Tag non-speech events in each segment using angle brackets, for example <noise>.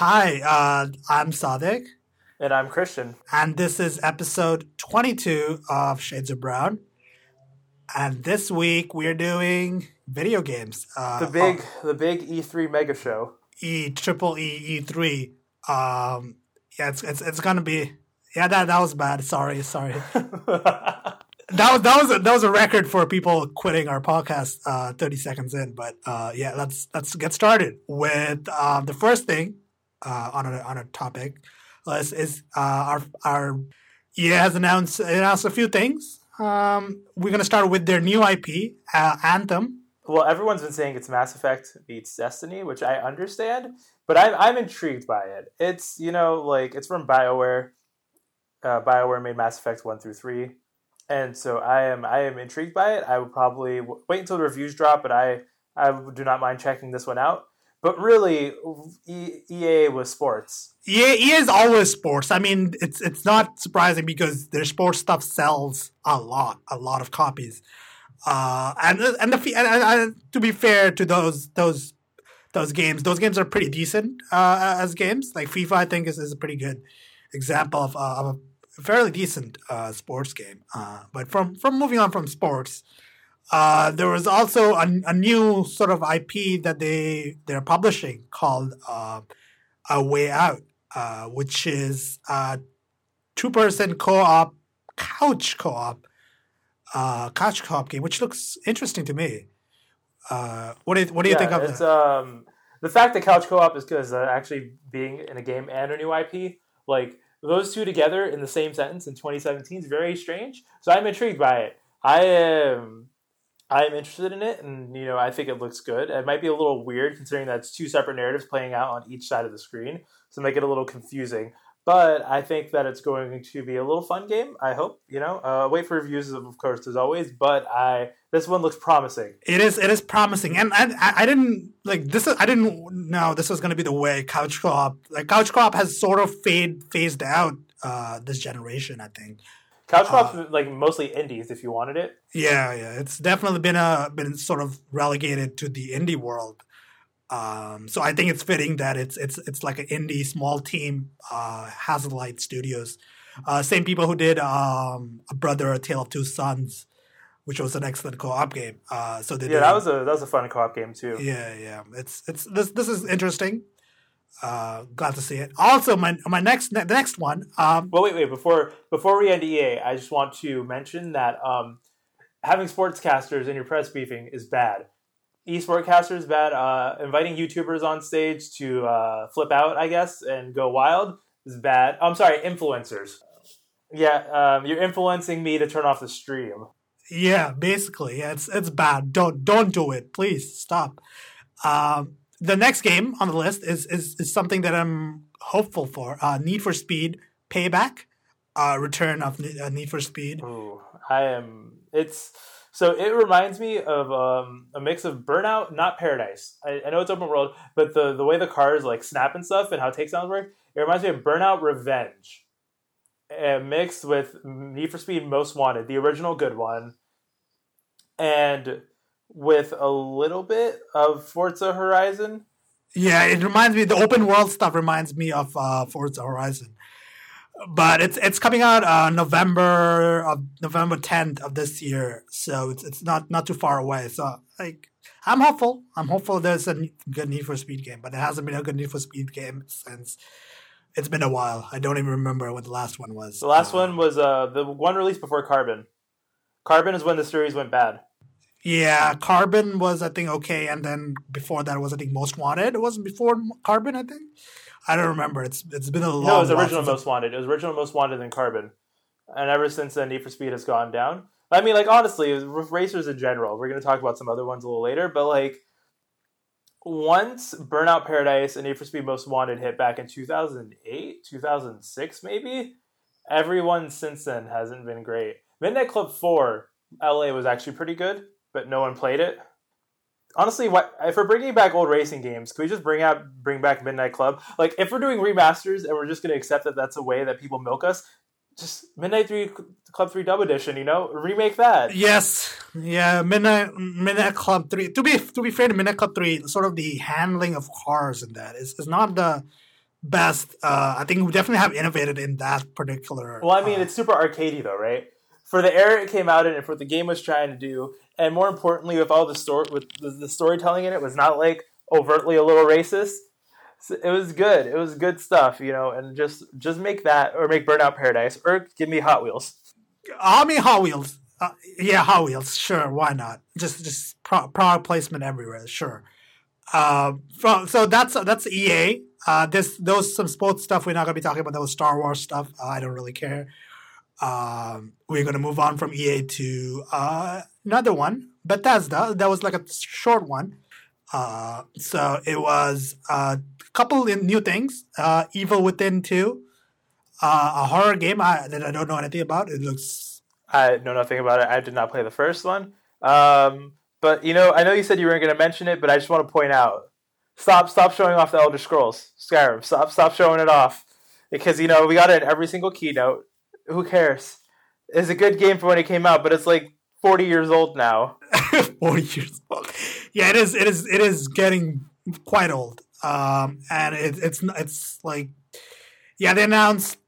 Hi, uh, I'm Sadek, And I'm Christian. and this is episode 22 of Shades of Brown. And this week we're doing video games. Uh, The big the big E3 mega show. E triple E E three. Um, yeah, it's it's it's gonna be. Yeah, that that was bad. Sorry, sorry. <laughs> That was that was a, that was a record for people quitting our podcast uh, thirty seconds in. But uh, yeah, let's let's get started with um, the first thing uh, on a on a topic is, is uh, our our EA has announced announced a few things. Um, we're gonna start with their new IP, uh, Anthem. well, everyone's been saying it's Mass Effect beats Destiny, which I understand, but I'm I'm intrigued by it. It's you know like it's from Bioware. Uh, Bioware made Mass Effect one through three, and so I am I am intrigued by it. I would probably w- wait until the reviews drop, but I I do not mind checking this one out. But really, EA was sports. EA, EA is always sports. I mean, it's it's not surprising because their sports stuff sells a lot, a lot of copies. Uh, and and the and, and, and to be fair to those those those games, those games are pretty decent uh, as games. Like FIFA, I think is, is a pretty good example of, uh, of a fairly decent uh, sports game. Uh, but from from moving on from sports, uh, there was also a, a new sort of IP that they they're publishing called uh, A Way Out, uh, which is a two person co op couch co op uh, couch co op game, which looks interesting to me. Uh, what do you, what do you think of it? it's um the fact that couch co-op is because uh, actually being in a game and a new IP, like those two together in the same sentence in 2017 is very strange. So I'm intrigued by it. I am I am interested in it, and you know I think it looks good. It might be a little weird considering that's two separate narratives playing out on each side of the screen, so make it a little confusing. But I think that it's going to be a little fun game. I hope you know. Uh, wait for reviews, of course, as always. But I this one looks promising. It is it is promising, and I I, I didn't like this. Is, I didn't know this was going to be the way couch co-op. Like couch co-op has sort of fade phased out uh, this generation. I think. Couch co-op's like mostly indies if you wanted it. Yeah, yeah, it's definitely been a been sort of relegated to the indie world. Um, so I think it's fitting that it's it's it's like an indie small team, uh, Hazelight Studios, uh, same people who did um, a brother, a tale of two sons, which was an excellent co-op game. Uh, so they Yeah, that was a that was a fun co-op game too. yeah, yeah. It's it's this this is interesting. Uh, glad to see it. Also, my my next the next one. Um, Well, wait, wait. Before before we end EA, I just want to mention that um, having sportscasters in your press briefing is bad. Esportcasters is bad. Uh, inviting YouTubers on stage to uh, flip out, I guess, and go wild is bad. I'm sorry, influencers. Yeah, um, you're influencing me to turn off the stream. Yeah, basically, yeah, it's it's bad. Don't don't do it, please stop. Um, the next game on the list is is, is something that I'm hopeful for. Uh, Need for Speed Payback, uh, return of uh, Need for Speed. Ooh, I am. It's so it reminds me of um, a mix of Burnout, not Paradise. I, I know it's open world, but the the way the cars like snap and stuff and how takedowns work, it reminds me of Burnout Revenge, and mixed with Need for Speed Most Wanted, the original good one, and with a little bit of Forza Horizon. Yeah, it reminds me. The open world stuff reminds me of uh, Forza Horizon, but it's it's coming out uh, November of November tenth of this year, so it's it's not not too far away. So like, I'm hopeful. I'm hopeful there's a good Need for Speed game, but there hasn't been a good Need for Speed game since it's been a while. I don't even remember what the last one was. The last Uh, one was uh, the one released before Carbon. Carbon is when the series went bad. Yeah, Carbon was I think okay, and then before that was I think Most Wanted. It wasn't before Carbon. I think I don't remember. It's it's been a long. No, it was original Most Wanted. It was original Most Wanted and Carbon, and ever since then, Need for Speed has gone down. I mean, like honestly, racers in general, we're going to talk about some other ones a little later, but like once Burnout Paradise and Need for Speed Most Wanted hit back in two thousand eight, two thousand six, maybe everyone since then hasn't been great. Midnight Club Four, LA was actually pretty good, but no one played it. Honestly, what if we're bringing back old racing games? Can we just bring out bring back Midnight Club? Like, if we're doing remasters and we're just going to accept that that's a way that people milk us, just Midnight Three Club Three Dub Edition. You know, remake that. Yes, yeah, Midnight Midnight Club Three. To be to be fair to Midnight Club Three, sort of the handling of cars and that is is not the best. Uh, I think we definitely have innovated in that particular. Well, I mean, uh, it's super arcadey though, right? For the era it came out in, and for what the game was trying to do, and more importantly, with all the story, with the, the storytelling in it, was not like overtly a little racist. So it was good. It was good stuff, you know. And just just make that, or make Burnout Paradise, or give me Hot Wheels. I mean Hot Wheels. Uh, yeah, Hot Wheels. Sure, why not? Just just pro- product placement everywhere. Sure. Uh, from, so that's that's EA. Uh, this those some sports stuff we're not gonna be talking about. That was Star Wars stuff. Uh, I don't really care. Um, we're gonna move on from EA to uh, another one, Bethesda. That was like a short one. Uh, so it was a couple of new things. Uh, Evil Within two, uh, a horror game I, that I don't know anything about. It looks I know nothing about it. I did not play the first one. Um, but you know, I know you said you weren't going to mention it, but I just want to point out: stop, stop showing off the Elder Scrolls Skyrim. Stop, stop showing it off because you know we got it in every single keynote. Who cares? It's a good game for when it came out, but it's like forty years old now. <laughs> 40 years old. Yeah, it is. It is. It is getting quite old. Um, and it, it's it's like, yeah, they announced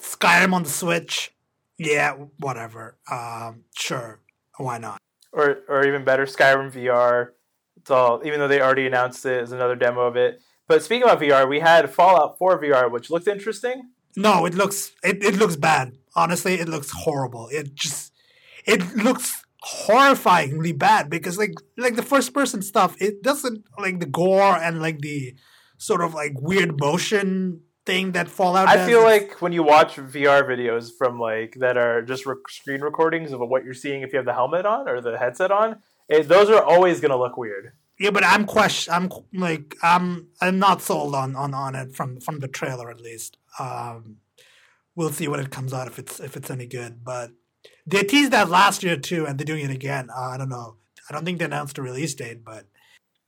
Skyrim on the Switch. Yeah, whatever. Um, sure, why not? or or even better, Skyrim VR. It's all even though they already announced it as another demo of it. But speaking about VR, we had Fallout 4 VR, which looked interesting. No, it looks it, it looks bad. Honestly, it looks horrible. It just it looks horrifyingly bad because like like the first person stuff, it doesn't like the gore and like the sort of like weird motion thing that Fallout. I does. feel like when you watch VR videos from like that are just rec- screen recordings of what you're seeing if you have the helmet on or the headset on, it, those are always going to look weird. Yeah, but I'm question. I'm like I'm I'm not sold on on on it from from the trailer at least. Um, we'll see when it comes out if it's if it's any good. But they teased that last year too, and they're doing it again. Uh, I don't know. I don't think they announced a release date, but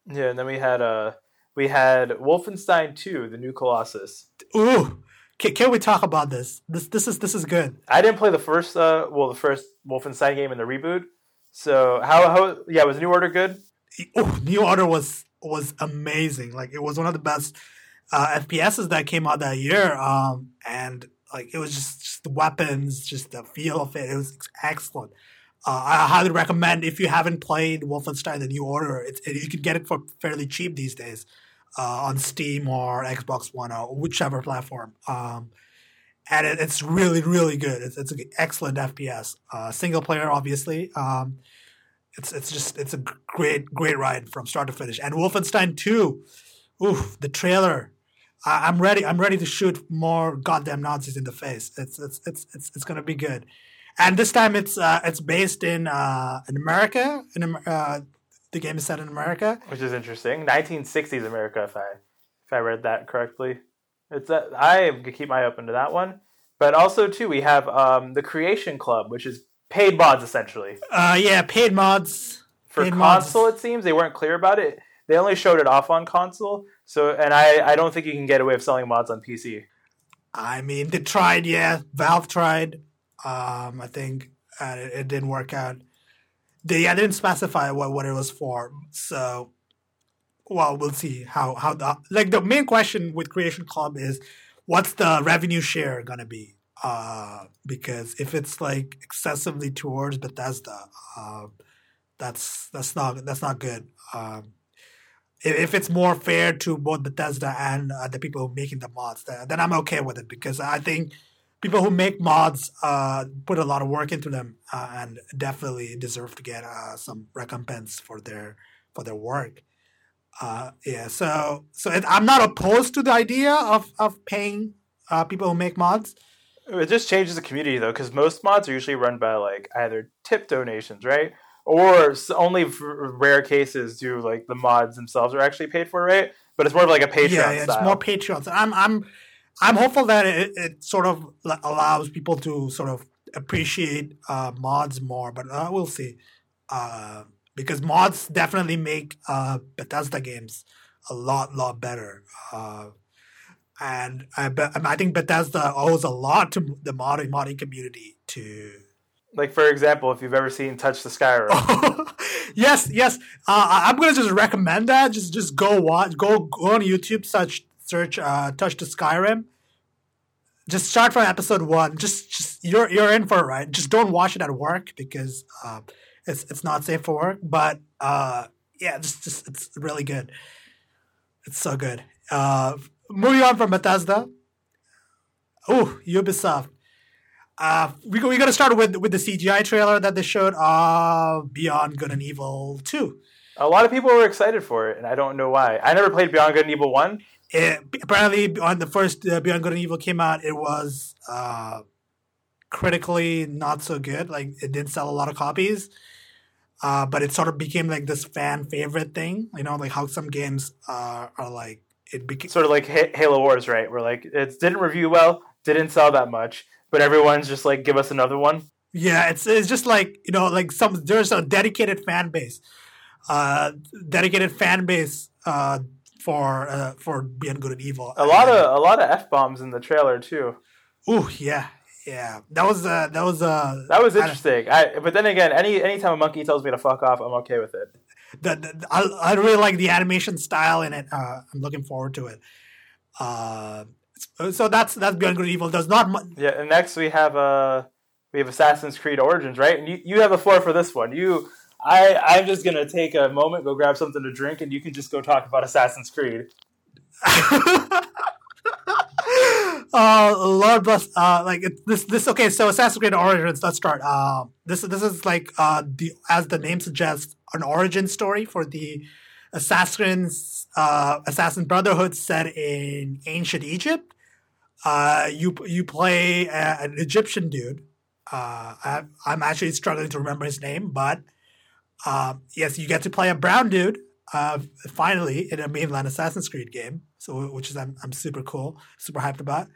Yeah, and then we had uh we had Wolfenstein 2, the new Colossus. ooh, can, can we talk about this? This this is this is good. I didn't play the first uh well the first Wolfenstein game in the reboot. So how how yeah, was New Order good? Oh, New Order was was amazing. Like it was one of the best uh, FPSs that came out that year. Um, and like it was just, just the weapons, just the feel of it. It was excellent. Uh, I highly recommend if you haven't played Wolfenstein: The New Order, it, you can get it for fairly cheap these days uh, on Steam or Xbox One or whichever platform. Um, and it, it's really, really good. It's, it's an excellent FPS. Uh, single player, obviously. Um, it's it's just it's a great great ride from start to finish. And Wolfenstein Two, oof, the trailer. I, I'm ready. I'm ready to shoot more goddamn Nazis in the face. It's it's it's it's, it's gonna be good. And this time it's uh, it's based in uh, in America. In uh, the game is set in America. which is interesting. 1960s America, if I if I read that correctly. It's that I could keep my eye open to that one. But also too, we have um, the Creation Club, which is paid mods essentially Uh, yeah, paid mods. for Paid mods. console. It seems they weren't clear about it. They only showed it off on console. So, and I I don't think you can get away with selling mods on PC. I mean, they tried. Yeah, Valve tried. Um, I think and it, it didn't work out. They didn't specify what, what it was for. So, well, we'll see how how the like the main question with Creation Club is, what's the revenue share gonna be? Uh, because if it's like excessively towards Bethesda, uh, that's that's not that's not good. Um, if, if it's more fair to both Bethesda and uh, the people making the mods, then, then I'm okay with it because I think people who make mods uh, put a lot of work into them uh, and definitely deserve to get uh, some recompense for their for their work. Yeah, so so it, I'm not opposed to the idea of of paying people who make mods. It just changes the community though, because most mods are usually run by like either tip donations, right? Or only for rare cases do like the mods themselves are actually paid for, right? But it's more of like a Patreon yeah, yeah, it's more Patreon. I'm I'm I'm hopeful that it, it sort of allows people to sort of appreciate uh, mods more, but uh, we'll see. Uh, because mods definitely make uh, Bethesda games a lot, lot better. Uh, and I, be- I think Bethesda owes a lot to the modding modding community to like for example, if you've ever seen Touch the Skyrim, <laughs> yes, yes. Uh, I'm gonna just recommend that. Just, just go watch. Go, go on YouTube. Search, search uh, Touch the Skyrim. Just start from episode one. Just, just you're you're in for it, right? Just don't watch it at work because uh, it's it's not safe for work. But uh, yeah, just just it's really good. It's so good. Uh, moving on from Bethesda. Oh, Ubisoft. Uh, we we got to start with with the CGI trailer that they showed of Beyond Good and Evil Two. A lot of people were excited for it, and I don't know why. I never played Beyond Good and Evil One. It, apparently, on the first uh, Beyond Good and Evil came out, it was uh, critically not so good. Like it didn't sell a lot of copies, uh, but it sort of became like this fan favorite thing. You know, like how some games uh, are like it became Sort of like Halo Wars, right? Where like it didn't review well, didn't sell that much, but everyone's just like, give us another one. Yeah, it's it's just like you know, like some there's a dedicated fan base, uh, dedicated fan base uh, for uh, for Beyond Good and Evil. A lot of a lot of f bombs in the trailer too. Ooh, yeah, yeah. That was uh, that was uh, That was interesting. I, but then again, any anytime a monkey tells me to fuck off, I'm okay with it. The, the, I, I really like the animation style in it. Uh, I'm looking forward to it. Uh, so that's that's Beyond Good and Evil. There's not much. Yeah, and next we have uh we have Assassin's Creed Origins, right? And you, you have a floor for this one. You I I'm just gonna take a moment, go grab something to drink, and you can just go talk about Assassin's Creed. <laughs> uh, Lord bless. Uh, like it, this, this. Okay, so Assassin's Creed Origins. Let's start. Uh, this, this is like uh, the as the name suggests, an origin story for the Assassin's uh, Assassin Brotherhood set in ancient Egypt. Uh, you you play a, an Egyptian dude. Uh, I, I'm actually struggling to remember his name, but uh, yes, you get to play a brown dude. Uh, finally, in a mainline Assassin's Creed game, so which is I'm, I'm super cool, super hyped about.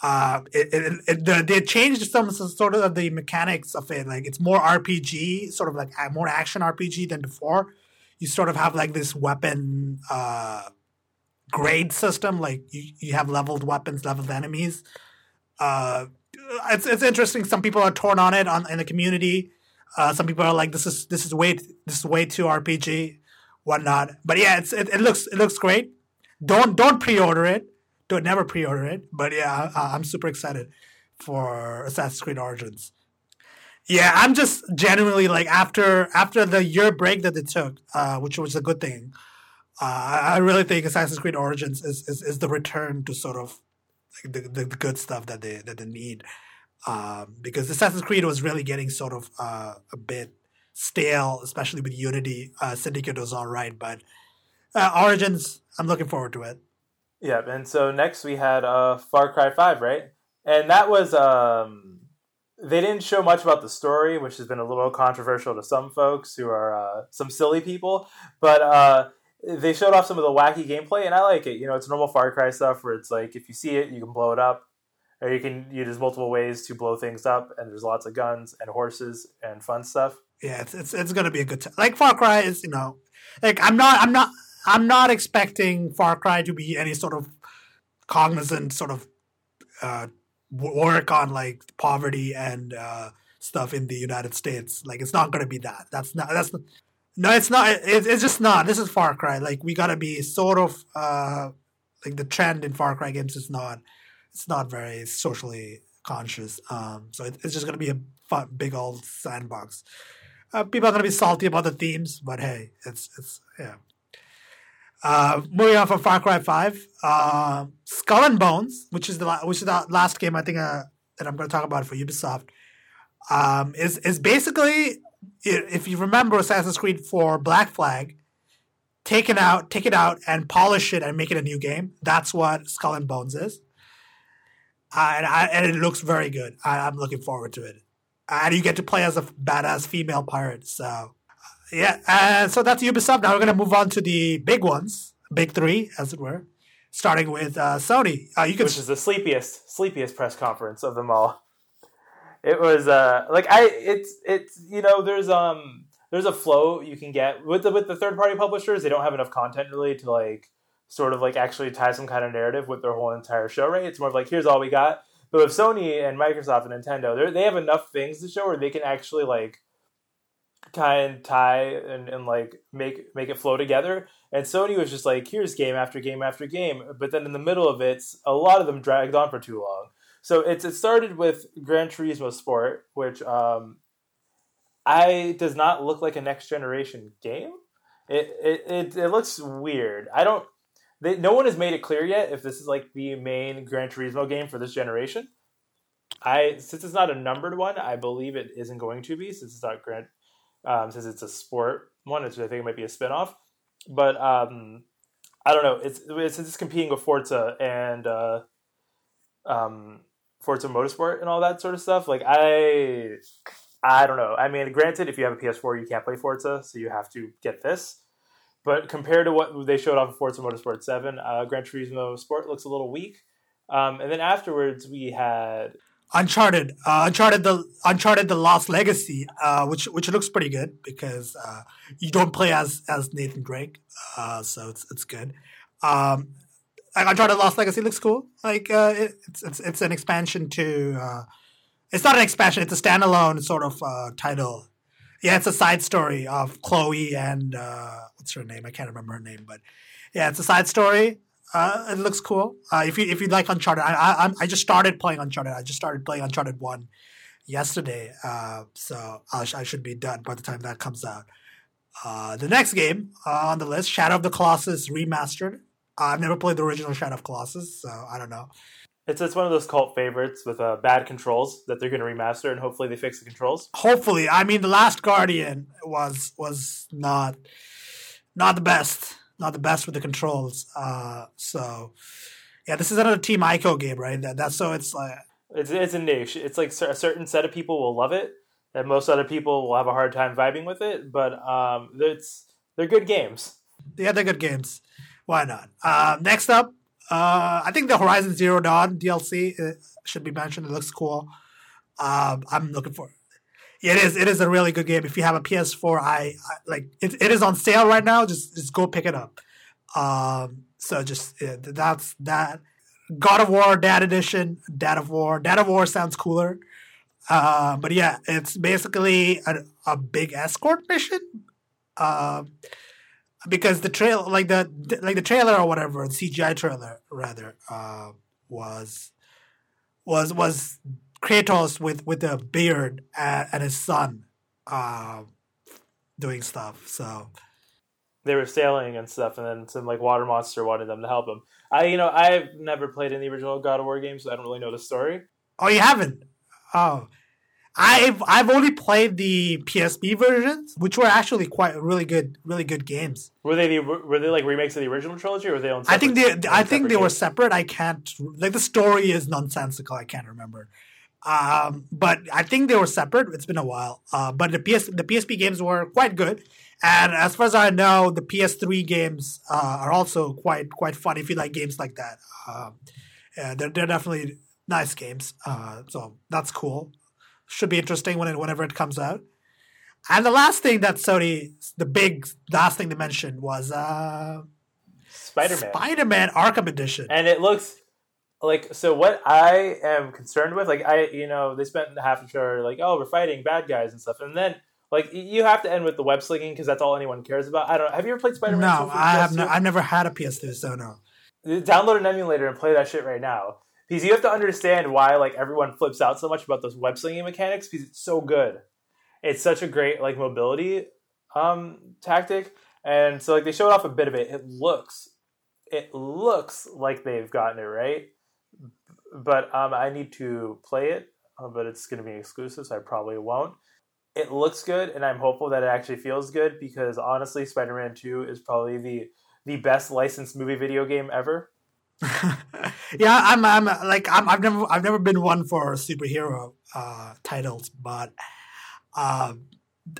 Uh, it, it, it, the, they changed some sort of the mechanics of it. Like it's more RPG, sort of like more action RPG than before. You sort of have like this weapon uh, grade system. Like you, you have leveled weapons, leveled enemies. Uh, it's it's interesting. Some people are torn on it on in the community. Uh, some people are like, this is this is way this is way too RPG, whatnot. But yeah, it's it, it looks it looks great. Don't don't pre-order it. Don't never pre-order it. But yeah, I, I'm super excited for Assassin's Creed Origins. Yeah, I'm just genuinely like after after the year break that they took, uh, which was a good thing. Uh, I I really think Assassin's Creed Origins is, is, is the return to sort of like the, the, the good stuff that they that they need. Um, because Assassin's Creed was really getting sort of uh, a bit stale, especially with Unity. Uh, Syndicate was all right, but uh, Origins, I'm looking forward to it. Yeah, and so next we had uh, Far Cry Five, right? And that was um, they didn't show much about the story, which has been a little controversial to some folks who are uh, some silly people. But uh, they showed off some of the wacky gameplay, and I like it. You know, it's normal Far Cry stuff where it's like if you see it, you can blow it up, or you can there's multiple ways to blow things up, and there's lots of guns and horses and fun stuff. Yeah, it's it's, it's gonna be a good time. Like Far Cry is, you know, like I'm not I'm not I'm not expecting Far Cry to be any sort of cognizant sort of uh, work on like poverty and uh, stuff in the United States. Like it's not gonna be that. That's not that's no, it's not. It, it's just not. This is Far Cry. Like we gotta be sort of uh, like the trend in Far Cry games is not. It's not very socially conscious. Um, so it, it's just gonna be a fun, big old sandbox. Uh, people are gonna be salty about the themes, but hey, it's it's yeah. Uh, moving on from Far Cry Five, uh, Skull and Bones, which is the which is the last game I think uh, that I'm going to talk about for Ubisoft, um, is is basically if you remember Assassin's Creed 4 Black Flag, take it out, take it out, and polish it and make it a new game. That's what Skull and Bones is, uh, and I, and it looks very good. I, I'm looking forward to it, and you get to play as a badass female pirate. So yeah, uh, so that's Ubisoft. Now we're gonna move on to the big ones, big three, as it were, starting with uh, Sony. Uh, you can which is the sleepiest sleepiest press conference of them all. It was uh like I it's it's you know there's um there's a flow you can get with the with the third party publishers they don't have enough content really to like sort of like actually tie some kind of narrative with their whole entire show right it's more of like here's all we got but with Sony and Microsoft and Nintendo they they have enough things to show where they can actually like kind of tie and, and like make make it flow together And Sony was just like, here's game after game after game. But then in the middle of it, a lot of them dragged on for too long. So it's it started with Gran Turismo Sport, which um, I does not look like a next generation game. It it, it, it looks weird. I don't. They, no one has made it clear yet if this is like the main Gran Turismo game for this generation. I since it's not a numbered one, I believe it isn't going to be since it's not Gran, um, since it's a sport one. I think it might be a spinoff. But um, I don't know. It's, since it's competing with Forza and uh, um, Forza Motorsport and all that sort of stuff. Like I, I don't know. I mean, granted, if you have a PS4, you can't play Forza, so you have to get this. But compared to what they showed off of Forza Motorsport Seven, uh, Gran Turismo Sport looks a little weak. Um, and then afterwards, we had Uncharted, uh, Uncharted the Uncharted the Lost Legacy, uh, which which looks pretty good because uh, you don't play as as Nathan Drake, uh, so it's it's good. Um, Uncharted Lost Legacy looks cool. Like uh, it, it's, it's it's an expansion to. Uh, it's not an expansion. It's a standalone sort of title. Yeah, it's a side story of Chloe and what's her name? I can't remember her name, but yeah, it's a side story uh, it looks cool. Uh, if you if you like Uncharted, I, I I just started playing Uncharted. I just started playing Uncharted One yesterday, uh, so I, I should be done by the time that comes out. Uh, the next game on the list, Shadow of the Colossus remastered. I've never played the original Shadow of Colossus, so I don't know. It's it's one of those cult favorites with uh, bad controls that they're going to remaster, and hopefully they fix the controls. Hopefully, I mean, the Last Guardian was was not not the best not the best with the controls. Uh, so yeah, this is another Team Ico game, right? That, that's so it's like it's it's a niche. It's like a certain set of people will love it, and most other people will have a hard time vibing with it. But um, it's they're good games. Yeah, they're good games. Why not? Uh, next up, uh, I think the Horizon Zero Dawn DLC uh, should be mentioned. It looks cool. Um, I'm looking for it is it is a really good game. If you have a PS4, I, I like it. It is on sale right now. Just just go pick it up. Um, so just yeah, that's that. God of War Dad Edition, Dad of War. Dad of War sounds cooler. Uh, but yeah, it's basically a, a big escort mission. Um, because the trail, like the like the trailer or whatever, the CGI trailer rather, uh, was was was Kratos with with a beard and, and his son uh, doing stuff. So they were sailing and stuff, and then some like water monster wanted them to help him. I you know I've never played in the original God of War games, so I don't really know the story. Oh, you haven't? Oh, I've I've only played the PSP versions, which were actually quite really good, really good games. Were they the, were they like remakes of the original trilogy, or were they on? I think they I think they games? were separate. I can't like the story is nonsensical. I can't remember. Um, but I think they were separate. It's been a while. Uh, but the PS the PSP games were quite good, and as far as I know, the PS3 games uh, are also quite quite fun if you like games like that. Um, yeah, they're they're definitely nice games. Uh, so that's cool. Should be interesting when it, whenever it comes out. And the last thing that Sony, the big last thing to mention was uh, Spider Man. Spider Man Arkham Edition, and it looks like so what i am concerned with like i you know they spent half the show like oh we're fighting bad guys and stuff. And then like you have to end with the web slinging because that's all anyone cares about. I don't know have you ever played spider-man no i have no, i've never had a ps2 so no. Download an emulator and play that shit right now. Because you have to understand why like everyone flips out so much about those web slinging mechanics because it's so good. It's such a great like mobility um tactic. And so like they showed off a bit of it. It looks it looks like they've gotten it right but um, I need to play it. Uh, but it's going to be exclusive, so I probably won't. It looks good, and I'm hopeful that it actually feels good because honestly, Spider-Man Two is probably the the best licensed movie video game ever. <laughs> yeah, I'm, I'm like I'm, I've never I've never been one for superhero uh, titles, but um,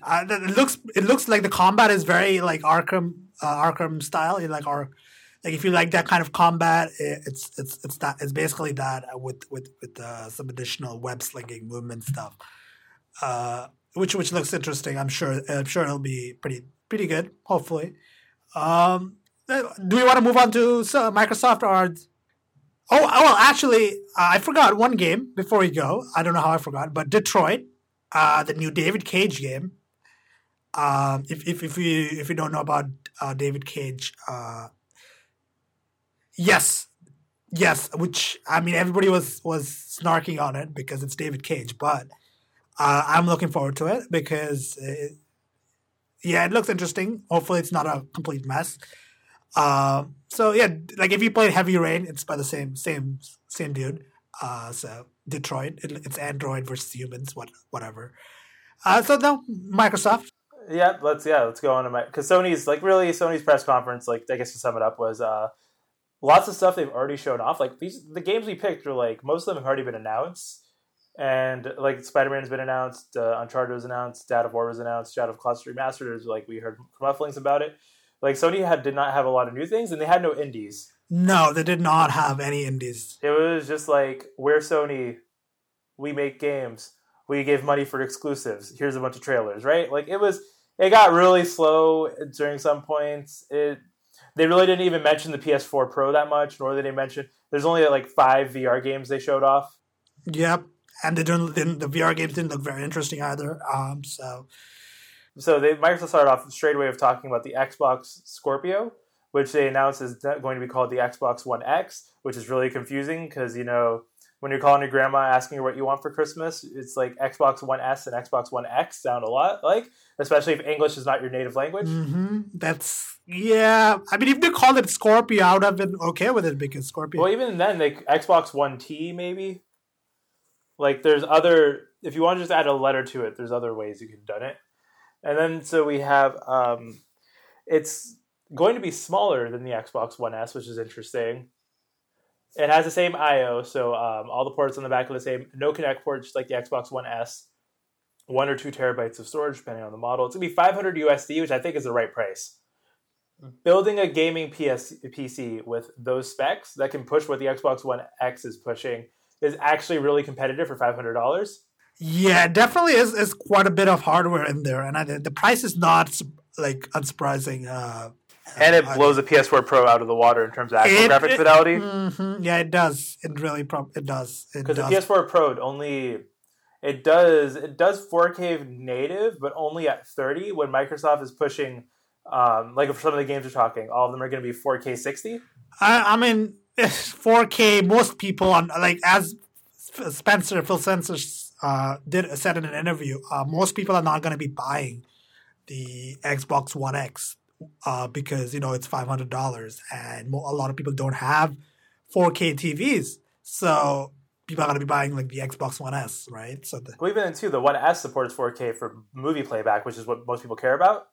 it looks it looks like the combat is very like Arkham uh, Arkham style, like our like if you like that kind of combat, it's it's it's that it's basically that with with with uh, some additional web slinging movement stuff, uh, which which looks interesting. I'm sure I'm sure it'll be pretty pretty good. Hopefully, um, do we want to move on to uh, Microsoft or? Oh, oh, well, actually, I forgot one game before we go. I don't know how I forgot, but Detroit, uh, the new David Cage game, Um, if if if you if you don't know about uh, David Cage, uh, yes, yes. Which I mean, everybody was was snarking on it because it's David Cage, but uh, I'm looking forward to it because it, yeah, it looks interesting. Hopefully, it's not a complete mess. Uh, so yeah, like if you played Heavy Rain, it's by the same same same dude. Uh, so Detroit, it, it's Android versus humans, what whatever. Uh, so now Microsoft. Yeah, let's yeah let's go on to my because Sony's like really Sony's press conference like I guess to sum it up was uh lots of stuff they've already shown off like these the games we picked are like most of them have already been announced and like Spider Man has been announced, uh, Uncharted was announced, Dad of War was announced, Shadow of Colossus Remastered is like we heard mufflings about it. Like Sony had did not have a lot of new things and they had no indies. No, they did not have any indies. It was just like we're Sony, we make games, we give money for exclusives. Here's a bunch of trailers, right? Like it was it got really slow during some points. It they really didn't even mention the PS4 Pro that much, nor did they mention there's only like five VR games they showed off. Yep, and they didn't, didn't the VR games didn't look very interesting either. Um, so so they Microsoft started off straight away of talking about the Xbox Scorpio, which they announced is going to be called the Xbox One X, which is really confusing because you know when you're calling your grandma asking her what you want for Christmas, it's like Xbox One S and Xbox One X sound a lot like, especially if English is not your native language. Mm-hmm. That's yeah. I mean, if they called it Scorpio, I would have been okay with it because Scorpio. Well, even then, like Xbox One T maybe. Like, there's other. If you want to just add a letter to it, there's other ways you could have done it. And then so we have. um It's going to be smaller than the Xbox One S, which is interesting. It has the same I/O, so um, all the ports on the back are the same. No Kinect port, just like the Xbox One S. One or two terabytes of storage, depending on the model. It's gonna be 500 USD, which I think is the right price. Building a gaming PS, PC with those specs that can push what the Xbox One X is pushing is actually really competitive for $500. Yeah, definitely is, is quite a bit of hardware in there, and I, the price is not like unsurprising. Uh, and it blows the PS4 Pro out of the water in terms of actual It- graphic it- fidelity. mhm, yeah, it does. It really prob- it does. It Because the does. PS4 Pro only it does it does 4K native, but only at 30. When Microsoft is pushing, um, like for some of the games we're talking, all of them are going to be 4K 60. I, I mean, 4K. Most people on like as Spencer Phil Spencer uh, did said in an interview, uh, most people are not going to be buying the Xbox One X uh, because you know it's five hundred dollars, and a lot of people don't have 4K TVs, so people are going to be buying like the Xbox One S, right? So the, Well, even then too, the One S supports 4K for movie playback, which is what most people care about.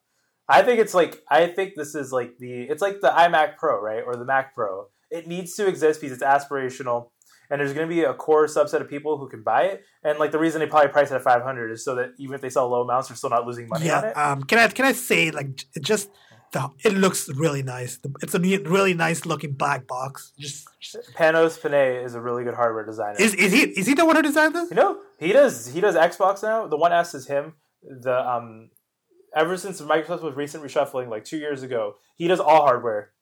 I think it's like I think this is like the it's like the iMac Pro, right, or the Mac Pro. It needs to exist because it's aspirational, and there's going to be a core subset of people who can buy it. And like the reason they probably price it at 500 is so that even if they sell low amounts, they're still not losing money on yeah. it. Um, can I can I say like just the it looks really nice. It's a really nice looking black box. Just, just Panos Panay is a really good hardware designer. is is he is he the one who designed this? you know, he does he does Xbox now. The One S is him. The um, ever since Microsoft was recent reshuffling, like two years ago, he does all hardware.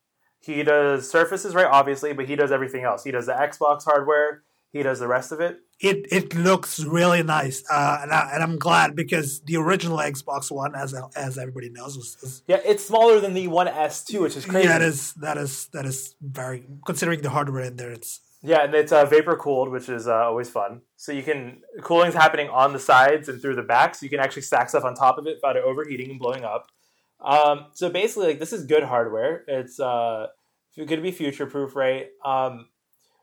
He does Surfaces, right? Obviously, but he does everything else. He does the Xbox hardware. He does the rest of it. It it looks really nice, uh, and I, and I'm glad because the original Xbox One, as as everybody knows, was, was Yeah, it's smaller than the One S too, which is crazy. yeah, that is that is that is very considering the hardware in there. It's Yeah, and it's uh, vapor cooled, which is uh, always fun. So you can cooling's happening on the sides and through the back, so you can actually stack stuff on top of it without it overheating and blowing up. Um, so basically, like this is good hardware. It's uh, going to be future proof, right? Um,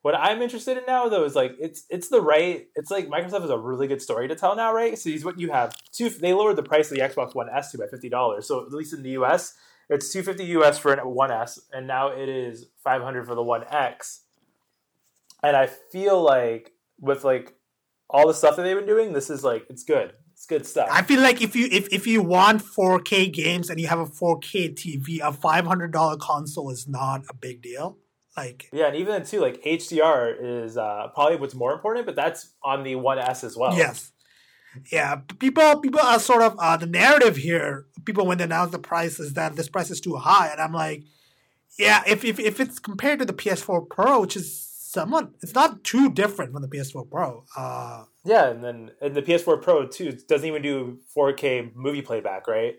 what I'm interested in now, though, is like it's it's the right. It's like Microsoft has a really good story to tell now, right? So these what you have. Two, they lowered the price of the Xbox One S to by fifty dollars. So at least in the US, it's two fifty US for an One S, and now it is five hundred for the One X and I feel like with like all the stuff that they've been doing, this is like it's good. It's good stuff. I feel like if you if, if you want 4K games and you have a 4K TV, a five hundred dollar console is not a big deal. Yeah, and even then too, like HDR is uh, probably what's more important, but that's on the One S as well. Yes. Yeah, people people are sort of uh, the narrative here. People when they announce the price is that this price is too high, and I'm like, yeah, if if, if it's compared to the PS4 Pro, which is somewhat, it's not too different from the PS4 Pro. Uh, yeah, and then and the PS4 Pro too doesn't even do 4K movie playback, right?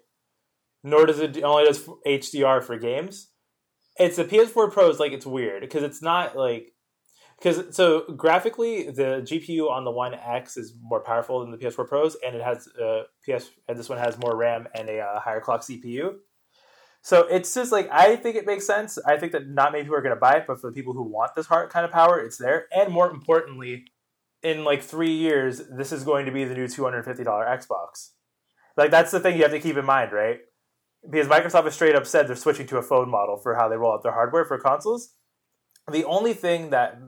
nor does it only does HDR for games. It's the PS4 Pro is like it's weird because it's not like because so graphically the GPU on the One X is more powerful than the PS4 Pros, and it has uh, PS and this one has more RAM and a uh, higher clock CPU. So it's just like I think it makes sense. I think that not many people are going to buy it, but for the people who want this hard kind of power, it's there. And more importantly, in like three years, this is going to be the new two hundred fifty dollar Xbox. Like that's the thing you have to keep in mind, right? Because Microsoft has straight up said they're switching to a phone model for how they roll out their hardware for consoles. The only thing that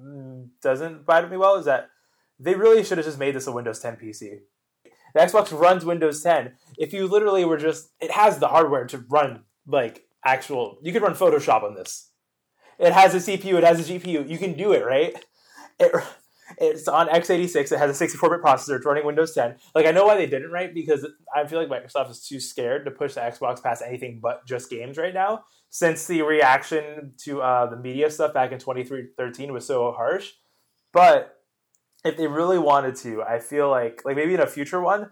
doesn't bite me well is that they really should have just made this a Windows 10 PC. The Xbox runs Windows 10. If you literally were just, it has the hardware to run like actual. You could run Photoshop on this. It has a CPU. It has a GPU. You can do it, right? It, it's on x86. It has a 64-bit processor. It's running Windows 10. Like I know why they didn't, right? Because I feel like Microsoft is too scared to push the Xbox past anything but just games right now. Since the reaction to uh, the media stuff back in 2013 was so harsh, but if they really wanted to, I feel like like maybe in a future one,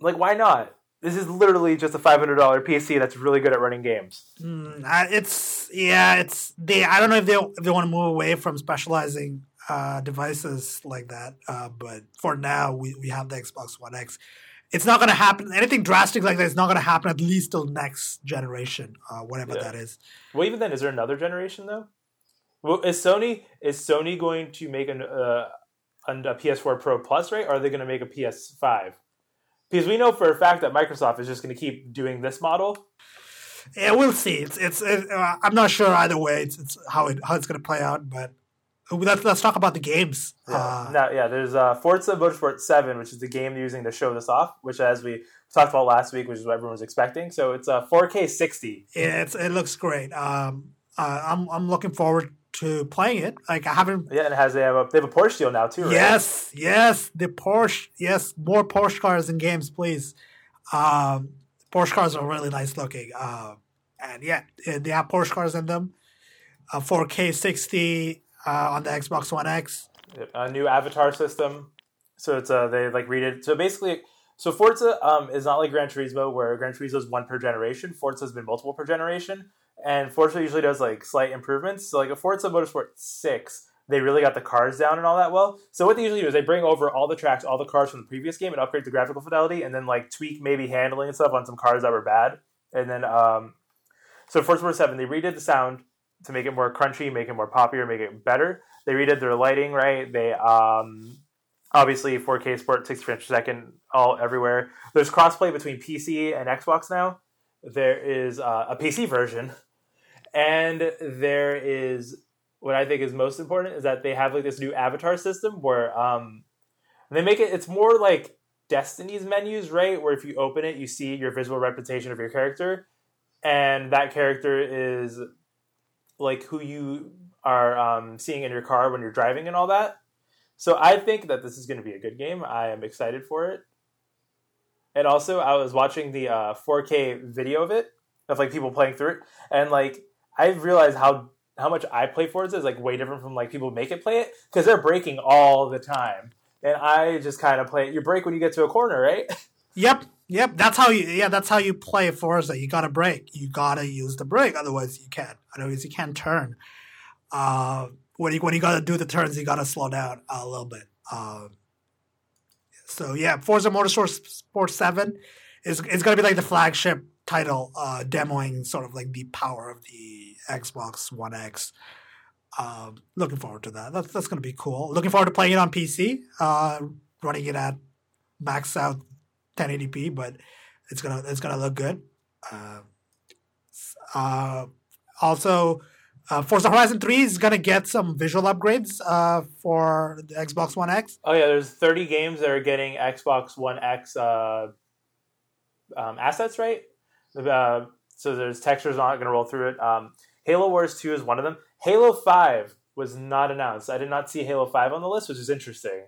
like why not? This is literally just a five hundred dollar PC that's really good at running games. Mm, it's yeah, it's they. I don't know if they if they want to move away from specializing uh, devices like that. Uh, but for now, we, we have the Xbox One X. It's not going to happen. Anything drastic like that is not going to happen at least till next generation, uh, whatever yeah. that is. Well, even then, is there another generation though? Well, is Sony is Sony going to make an, uh, a PS4 Pro Plus, right? Or are they going to make a PS5? Because we know for a fact that Microsoft is just going to keep doing this model. Yeah, we'll see. It's it's. It, uh, I'm not sure either way. It's, it's how it how it's going to play out, but let's let's talk about the games. Yeah, uh, now, yeah there's uh, Forza Motorsport Seven, which is the game they're using to show this off. Which, as we talked about last week, which is what everyone was expecting. So it's a 4K 60. Yeah, it's, it looks great. Um, uh, I'm I'm looking forward to playing it. Like I haven't. Yeah, and it has they have a they have a Porsche deal now too. Right? Yes, yes, the Porsche. Yes, more Porsche cars in games, please. Um, Porsche cars are really nice looking. Uh, and yeah, they have Porsche cars in them. Uh, 4K 60 uh, on the Xbox One X. A new avatar system. So it's uh they like read it. So basically, so Forza um is not like Gran Turismo where Gran Turismo is one per generation. Forza has been multiple per generation and Forza usually does like slight improvements. So like a Forza Motorsport six, they really got the cars down and all that well. So what they usually do is they bring over all the tracks, all the cars from the previous game, and upgrade the graphical fidelity, and then like tweak maybe handling and stuff on some cars that were bad. And then um, so Forza Motorsport seven, they redid the sound to make it more crunchy, make it more poppier, make it better. They redid their lighting, right? They um, obviously 4K sport, 60 frames per second, all everywhere. There's crossplay between PC and Xbox now. There is uh, a PC version and there is what I think is most important is that they have like this new avatar system where um, they make it. It's more like Destiny's menus, right? Where if you open it, you see your visual representation of your character, and that character is like who you are um, seeing in your car when you're driving and all that. So I think that this is going to be a good game. I am excited for it. And also, I was watching the uh, 4K video of it, of like people playing through it, and like I've realized how how much I play Forza is like way different from like people make it play it because they're braking all the time, and I just kind of play it. You brake when you get to a corner, right? <laughs> Yep, yep. That's how you yeah. That's how you play Forza. You gotta brake. You gotta use the brake. Otherwise, you can't. Otherwise, you can't turn. Uh, when you when you gotta do the turns, you gotta slow down a little bit. Uh, so yeah, Forza Motorsport Sport Seven is is gonna be like the flagship title, uh, demoing sort of like the power of the Xbox One X. Um, looking forward to that. That's that's to be cool. Looking forward to playing it on PC, uh, running it at max out 1080p, but it's gonna it's gonna look good. Uh, uh, also, uh, Forza Horizon 3 is gonna get some visual upgrades uh, for the Xbox One X. Oh yeah, there's 30 games that are getting Xbox One X uh, um, assets, right? Uh, so there's textures not going to roll through it. Um, Halo Wars 2 is one of them. Halo 5 was not announced. I did not see Halo 5 on the list, which is interesting.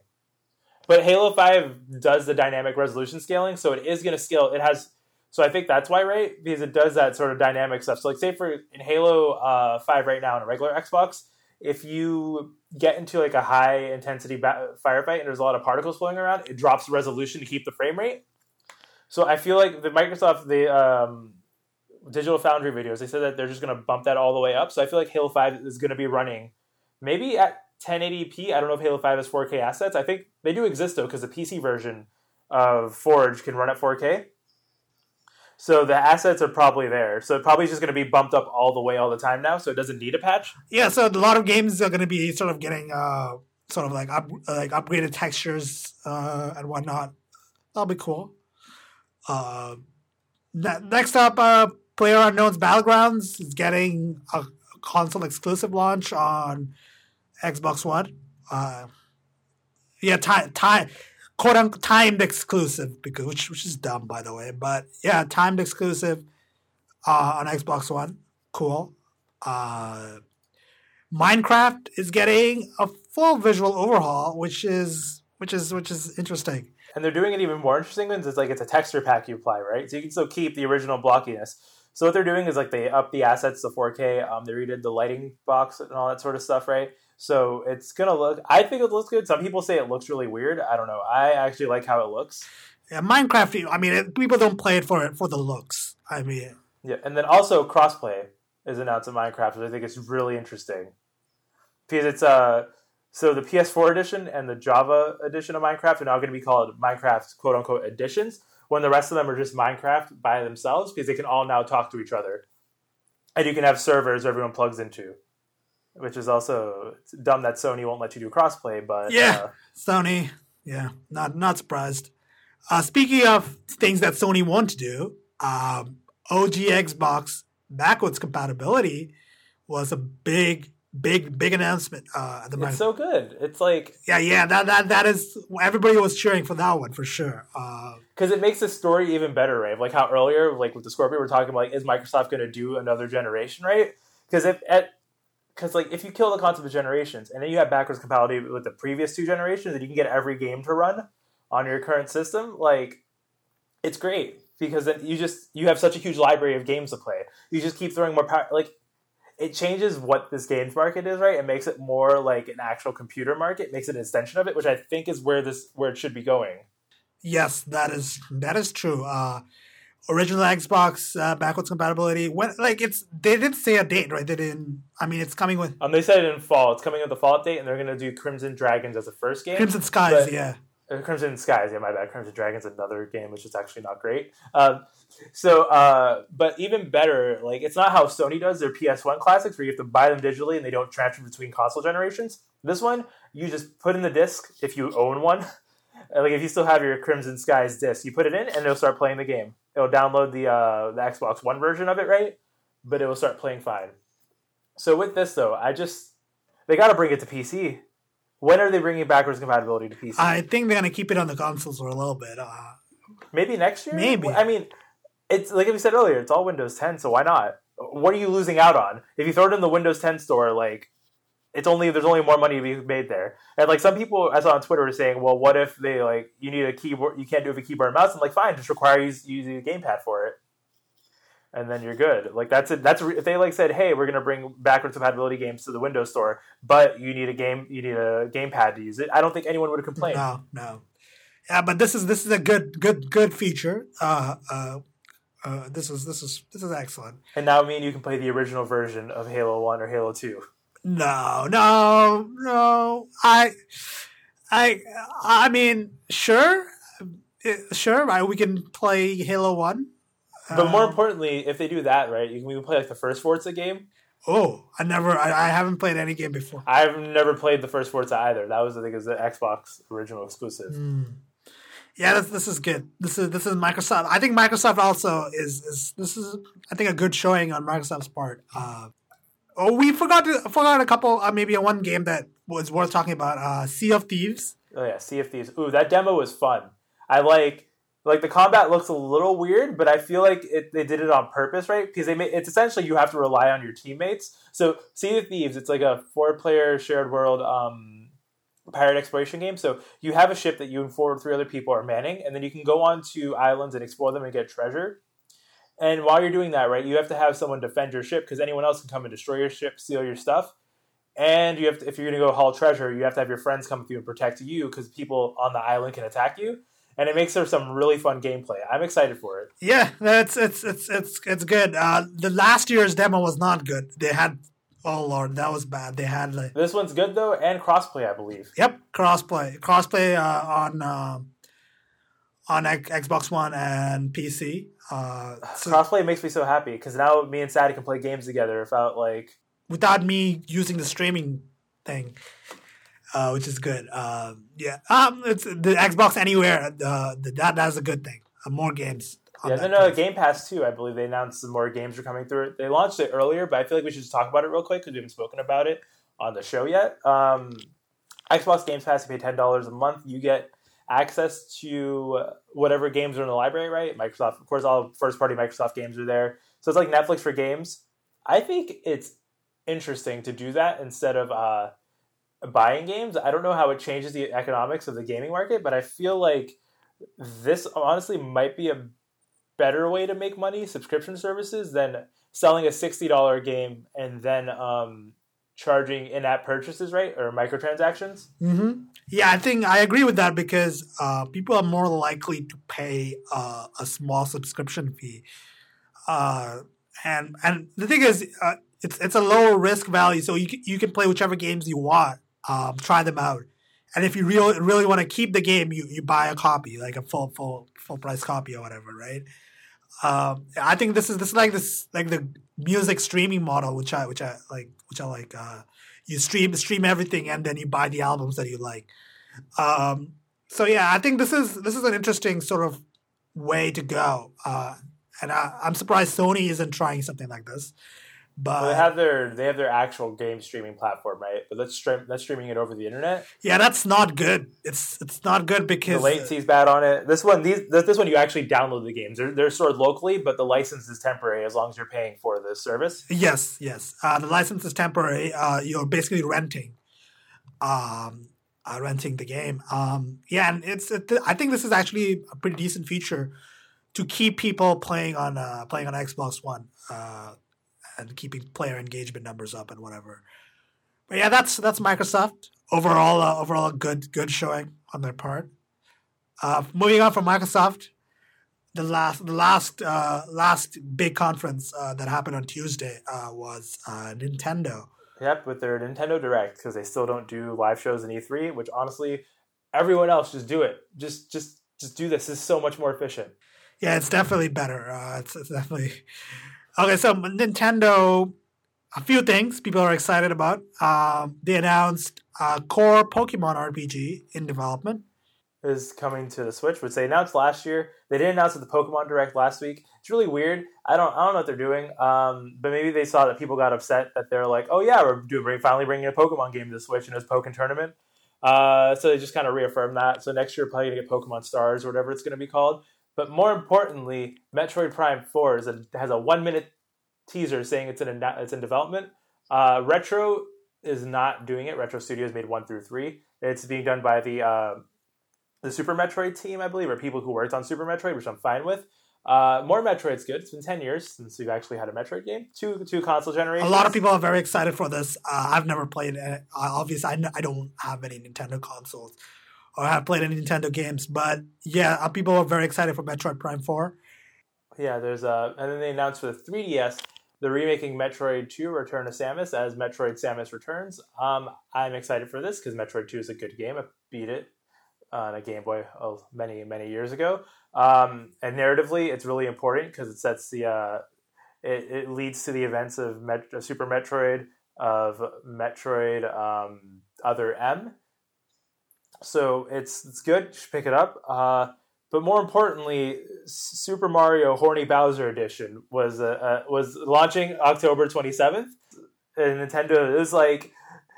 But Halo 5 does the dynamic resolution scaling, so it is going to scale. It has so I think that's why, right? Because it does that sort of dynamic stuff. So, like, say for in Halo uh, Five right now in a regular Xbox, if you get into like a high intensity ba- firefight and there's a lot of particles flowing around, it drops the resolution to keep the frame rate. So I feel like the Microsoft the um, Digital Foundry videos, they said that they're just going to bump that all the way up. So I feel like Halo 5 is going to be running maybe at 1080p. I don't know if Halo 5 has 4K assets. I think they do exist though, because the PC version of Forge can run at 4K. So the assets are probably there. So it probably just going to be bumped up all the way all the time now. So it doesn't need a patch. Yeah, so a lot of games are going to be sort of getting uh, sort of like up, like upgraded textures uh, and whatnot. That'll be cool. Uh, ne- next up, uh, Player Unknown's Battlegrounds is getting a console exclusive launch on Xbox One. Uh, yeah, time time quote unquote timed exclusive because which which is dumb by the way, but yeah, timed exclusive uh, on Xbox One. Cool. Uh, Minecraft is getting a full visual overhaul, which is which is which is interesting. And they're doing it even more interesting because it's like it's a texture pack you apply, right? So you can still keep the original blockiness. So what they're doing is like they up the assets to 4K. Um, they redid the lighting box and all that sort of stuff, right? So it's gonna look. I think it looks good. Some people say it looks really weird. I don't know. I actually like how it looks. Yeah, Minecraft. I mean, it, people don't play it for it for the looks. I mean, Yeah, and then also crossplay is announced in Minecraft, which I think is really interesting because it's uh so the PS4 edition and the Java edition of Minecraft are now going to be called Minecraft quote unquote editions, when the rest of them are just Minecraft by themselves because they can all now talk to each other, and you can have servers everyone plugs into, which is also dumb that Sony won't let you do crossplay, but Yeah. uh, Sony. Yeah, not not surprised. Uh, speaking of things that Sony won't do, um, OG Xbox backwards compatibility was a big, big, big announcement uh, at the it's moment. so good. It's like yeah, yeah, that that that is everybody was cheering for that one for sure. Uh, because it makes the story even better, right? Like how earlier, like with the Scorpio, we're talking about like, is Microsoft going to do another generation, right? Because if at because like if you kill the concept of generations and then you have backwards compatibility with the previous two generations, and you can get every game to run on your current system, like it's great because then you just you have such a huge library of games to play. You just keep throwing more power, like. It changes what this games market is, right? It makes it more like an actual computer market, makes it an extension of it, which I think is where this where it should be going. yes, that is that is true. Uh, original Xbox uh, backwards compatibility when like it's they didn't say a date, right? They didn't. I mean, it's coming with Um, they said it in fall. It's coming with the fall update, and they're going to do Crimson Dragons as the first game. Crimson Skies. but- yeah, Uh, Crimson Skies, yeah, my bad. Crimson Dragons, another game which is actually not great. Um, so, uh, but even better, like it's not how Sony does their PS1 classics, where you have to buy them digitally and they don't transfer between console generations. This one, you just put in the disc if you own one. <laughs> Like if you still have your Crimson Skies disc, you put it in and it'll start playing the game. It'll download the uh, the Xbox One version of it, right? But it will start playing fine. So with this though, I just they got to bring it to PC. When are they bringing backwards compatibility to PC? I think they're gonna keep it on the consoles for a little bit. Uh, Maybe next year. Maybe. I mean, it's like we said earlier. It's all Windows 10, so why not? What are you losing out on if you throw it in the Windows 10 store? Like, it's only there's only more money to be made there. And like some people I saw on Twitter were saying, well, what if they like you need a keyboard? You can't do it with a keyboard and mouse. I'm like, fine, just require you using a gamepad for it, and then you're good. Like that's it. That's if they like said, hey, we're gonna bring backwards compatibility games to the Windows store, but you need a game, you need a gamepad to use it. I don't think anyone would complain. no, no. Yeah, but this is this is a good good good feature. Uh, uh, uh, this is this is this is excellent. And now me and you can play the original version of Halo One or Halo Two. No, no, no. I, I, I mean, sure, Uh, sure. Right, we can play Halo One. But more Um, importantly, if they do that, right, you can even play like the first Forza game. oh, I never, I, I haven't played any game before. I've never played the first Forza either. That was I think is the Xbox original exclusive. Hmm. Yeah, this, this is good. This is this is Microsoft. I think Microsoft also is is this is I think a good showing on Microsoft's part. Uh, oh, we forgot to forgot a couple uh, maybe one game that was worth talking about. Uh, sea of Thieves. Oh yeah, Sea of Thieves. Ooh, that demo was fun. I like like the combat looks a little weird, but I feel like it, they did it on purpose, right? Because they made it's essentially you have to rely on your teammates. So Sea of Thieves, it's like a four player shared world um, pirate exploration game. So you have a ship that you and four or three other people are manning, and then you can go on to islands and explore them and get treasure. And while you're doing that, right, you have to have someone defend your ship because anyone else can come and destroy your ship, steal your stuff. And you have to, if you're going to go haul treasure, you have to have your friends come with you and protect you because people on the island can attack you. and it makes for some really fun gameplay. I'm excited for it. Yeah, it's it's it's it's it's good. Uh, the last year's demo was not good. They had oh lord, that was bad. They had like This one's good though, and crossplay, I believe. yep crossplay, crossplay uh, on um on X- Xbox One and PC. Uh, so Crossplay makes me so happy because now me and Sadie can play games together without like without me using the streaming thing, uh, which is good. Uh, yeah, um, it's the Xbox Anywhere. Uh, that that's a good thing. Uh, more games. Yeah, then uh. Game Pass too. I believe they announced some more games are coming through. They launched it earlier, but I feel like we should just talk about it real quick because we haven't spoken about it on the show yet. Um, Xbox Game Pass, you pay ten dollars a month, you get access to whatever games are in the library. Right, Microsoft, of course, all first party Microsoft games are there. So it's like Netflix for games. I think it's interesting to do that instead of uh, buying games. I don't know how it changes the economics of the gaming market, but I feel like this honestly might be a better way to make money subscription services than selling a $60 game and then um, charging in-app purchases right? Or microtransactions? Hmm Yeah, I think I agree with that because uh, people are more likely to pay uh, a small subscription fee, uh, and and the thing is, uh, it's it's a lower risk value, so you can, you can play whichever games you want, um, try them out, and if you really really want to keep the game, you, you buy a copy, like a full full full price copy or whatever, right? Um, I think this is this is like this like the music streaming model, which I which I like which I like. Uh, you stream stream everything and then you buy the albums that you like. Um, so yeah, I think this is this is an interesting sort of way to go, uh, and I, I'm surprised Sony isn't trying something like this. But well, they have their they have their actual game streaming platform right? But let's stream that's streaming it over the internet. Yeah, that's not good. It's it's not good because the latency's bad on it. This one these this, this one you actually download the games. They're, they're stored locally but the license is temporary as long as you're paying for the service. Yes, yes, uh, the license is temporary. Uh, you're basically renting, um, uh, renting the game. Um, yeah, and it's it, I think this is actually a pretty decent feature to keep people playing on uh, playing on Xbox One. Uh, and keeping player engagement numbers up and whatever. But yeah, that's that's Microsoft overall. Uh, overall, good good showing on their part. Uh, moving on from Microsoft, the last the last uh, last big conference uh, that happened on Tuesday uh, was uh, Nintendo. Yep, with their Nintendo Direct because they still don't do live shows in E3, which honestly, everyone else just do it. Just just just do this. This is so much more efficient. Yeah, it's definitely better. Uh, it's, it's definitely okay. So Nintendo, a few things people are excited about. Um, they announced a core Pokemon RPG in development. Is coming to the Switch, which they announced last year. They didn't announce at the Pokemon Direct last week. It's really weird. I don't I don't know what they're doing. Um, but maybe they saw that people got upset that they're like, oh yeah, we're doing finally bringing a Pokemon game to the Switch and it's Pokkén Tournament. Uh, so they just kind of reaffirmed that. So next year, probably gonna get Pokemon Stars or whatever it's gonna be called. But more importantly, Metroid Prime Four is a, has a one minute teaser saying it's in a, it's in development. Uh, Retro is not doing it. Retro Studios made one through three. It's being done by the uh, the Super Metroid team, I believe, or people who worked on Super Metroid, which I'm fine with. Uh, more Metroid's good. It's been ten years since we've actually had a Metroid game. Two two console generations. A lot of people are very excited for this. Uh, I've never played it. Uh, obviously, I, n- I don't have any Nintendo consoles or have played any Nintendo games. But yeah, uh, people are very excited for Metroid Prime 4. Yeah, there's a, and then they announced for the 3DS they're remaking Metroid 2: Return of Samus as Metroid Samus Returns. Um, I'm excited for this because Metroid 2 is a good game. I beat it on a Game Boy oh, many many years ago. Um, and narratively, it's really important because it sets the uh, it, it leads to the events of Met- Super Metroid of Metroid um, Other M. So it's it's good. You should pick it up. Uh, but more importantly, Super Mario Horny Bowser Edition was uh, uh, was launching October twenty seventh. And Nintendo, it was like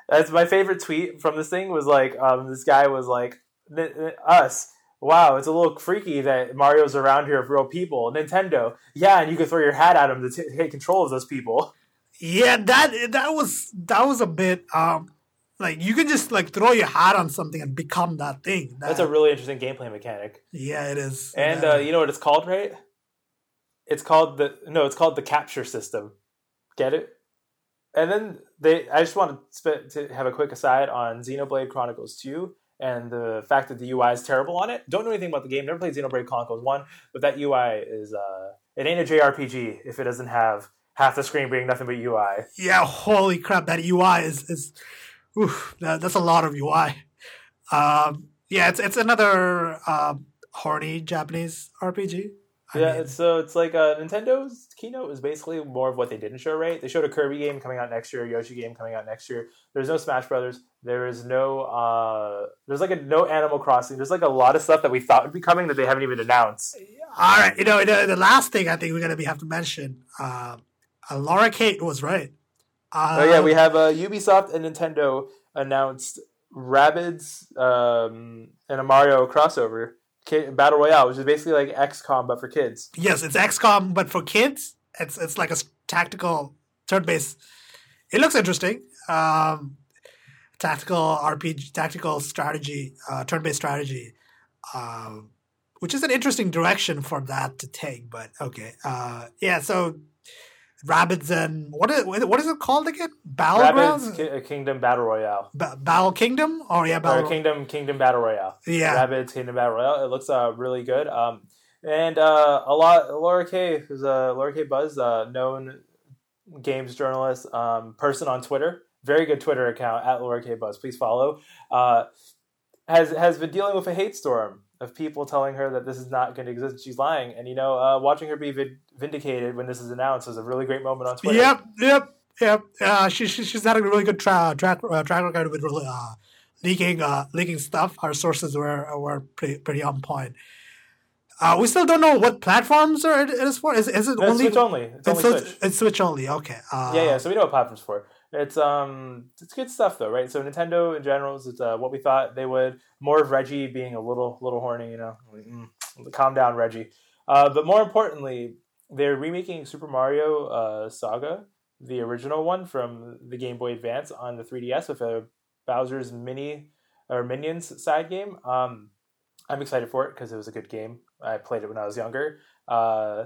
that's my favorite tweet from this thing was like um, this guy was like "N- n- us. Wow, it's a little freaky that Mario's around here with real people. Nintendo, yeah, and you can throw your hat at him to t- take control of those people. Yeah, that that was that was a bit um like you can just like throw your hat on something and become that thing. That, That's a really interesting gameplay mechanic. yeah, it is. And Yeah. uh, you know what it's called, right? It's called the no, it's called the capture system. Get it? And then they, I just want to, sp- to have a quick aside on Xenoblade Chronicles Two and the fact that the UI is terrible on it. Don't know anything about the game. Never played Xenoblade Chronicles One, but that UI is uh, it ain't a JRPG if it doesn't have half the screen being nothing but UI. Yeah, holy crap, that UI is is oof, that, that's a lot of UI. Um, yeah, it's it's another um, horny Japanese RPG. I yeah, mean, so it's like uh, Nintendo's keynote was basically more of what they didn't show. Right? They showed a Kirby game coming out next year, a Yoshi game coming out next year. There's no Smash Brothers. There is no. Uh, there's like a no Animal Crossing. There's like a lot of stuff that we thought would be coming that they haven't even announced. All right, you know the, the last thing I think we're gonna be have to mention. Uh, uh, Laura Kate was right. Oh yeah, we have uh, Ubisoft and Nintendo announced Rabbids um, and a Mario crossover battle royale, which is basically like XCOM but for kids. Yes, it's XCOM but for kids. It's it's like a tactical third base. It looks interesting. Um, tactical RPG, tactical strategy, uh, turn-based strategy, uh, which is an interesting direction for that to take. But okay, uh, yeah. So Rabbids and what is what is it called again? Battlegrounds, Ki- uh, Kingdom Battle Royale. Ba- Battle Kingdom, or oh, yeah, Battle or Kingdom Kingdom Battle Royale. Yeah, Rabbids Kingdom Battle Royale. It looks uh, really good. Um, and uh, a lot Laura K, who's a uh, Laura K Buzz, uh, known games journalist, um, person on Twitter, very good Twitter account at Laura K Buzz. Please follow. Uh, has has been dealing with a hate storm of people telling her that this is not going to exist. She's lying, and you know, uh, watching her be vindicated when this is announced is a really great moment on Twitter. Yep, yep, yep. Uh, she, she, she's had a really good tra- track uh, track record with really, uh, leaking uh, leaking stuff. Our sources were were pretty pretty on point. Uh, we still don't know what platforms are it is for. Is, is it no, only Switch only? It's, it's only Switch. It's Switch only. Okay. Uh, yeah, yeah. So we know what platforms for. It's um it's good stuff though, right? So Nintendo in general is uh, what we thought they would. More of Reggie being a little little horny, you know. Like, mm, calm down, Reggie. Uh, but more importantly, they're remaking Super Mario uh, Saga, the original one from the Game Boy Advance on the 3DS with a Bowser's Mini or Minions side game. Um, I'm excited for it because it was a good game. I played it when I was younger. Uh,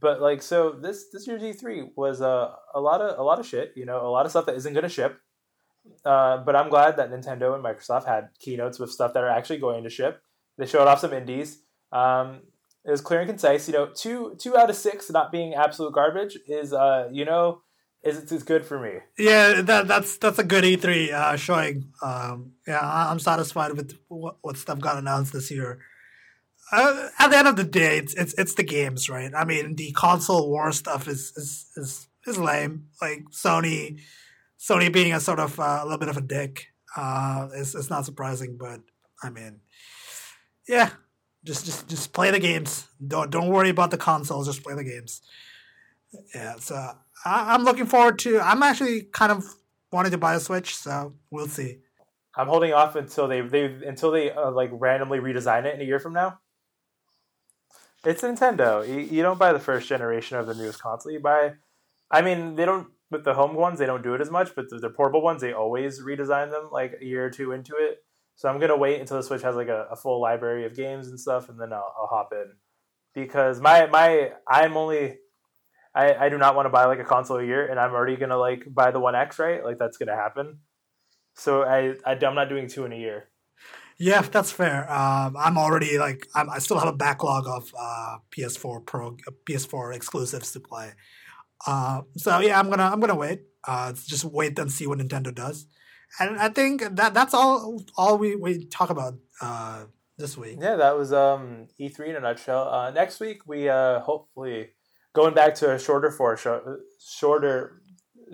but like so this this year's E3 was uh, a lot of a lot of shit, you know, a lot of stuff that isn't going to ship. Uh, but I'm glad that Nintendo and Microsoft had keynotes with stuff that are actually going to ship. They showed off some indies. Um, it was clear and concise. You know, two two out of six not being absolute garbage is uh, you know is is good for me. Yeah, that that's that's a good E3 uh, showing. Um, yeah, I'm satisfied with what, what stuff got announced this year uh, at the end of the day, it's it's it's the games, right? I mean, the console war stuff is is is, is lame. Like Sony, Sony being a sort of uh, a little bit of a dick uh, is not surprising. But I mean, yeah, just just just play the games. Don't don't worry about the consoles. Just play the games. Yeah, so I, I'm looking forward to. I'm actually kind of wanting to buy a Switch, so we'll see. I'm holding off until they they until they uh, like randomly redesign it in a year from now. It's Nintendo. You, you don't buy the first generation of the newest console. You buy, I mean, they don't with the home ones. They don't do it as much, but the, the portable ones, they always redesign them like a year or two into it. So I'm gonna wait until the Switch has like a, a full library of games and stuff, and then I'll, I'll hop in. Because my my I'm only I, I do not want to buy like a console a year, and I'm already gonna like buy the One X, right? Like that's gonna happen. So I, I I'm not doing two in a year. Yeah, that's fair. Um, I'm already like I'm, i still have a backlog of uh, PS4 Pro, PS4 exclusives to play. Uh, so yeah, I'm gonna I'm gonna wait. Uh, just wait and see what Nintendo does. And I think that that's all all we, we talk about uh, this week. Yeah, that was um, E3 in a nutshell. Uh, next week we uh, hopefully going back to a shorter for shorter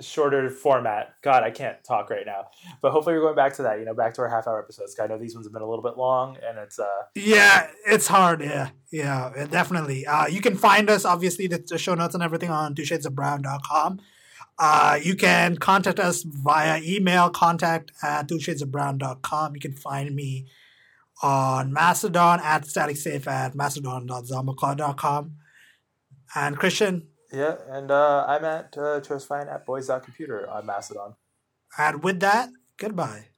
shorter format. God, I can't talk right now. But hopefully we're going back to that, you know, back to our half hour episodes. I know these ones have been a little bit long and it's uh Yeah, it's hard, yeah. Yeah, definitely. Uh you can find us obviously the, show notes and everything on twoshadesofbrown.com. Uh, you can contact us via email, contact at twoshadesofbrown.com. You can find me on Mastodon at staticsafe at mastodon.zombaclaw.com. And Christian, yeah, and uh, I'm at uh, Fine at boys.computer on Mastodon. And with that, goodbye.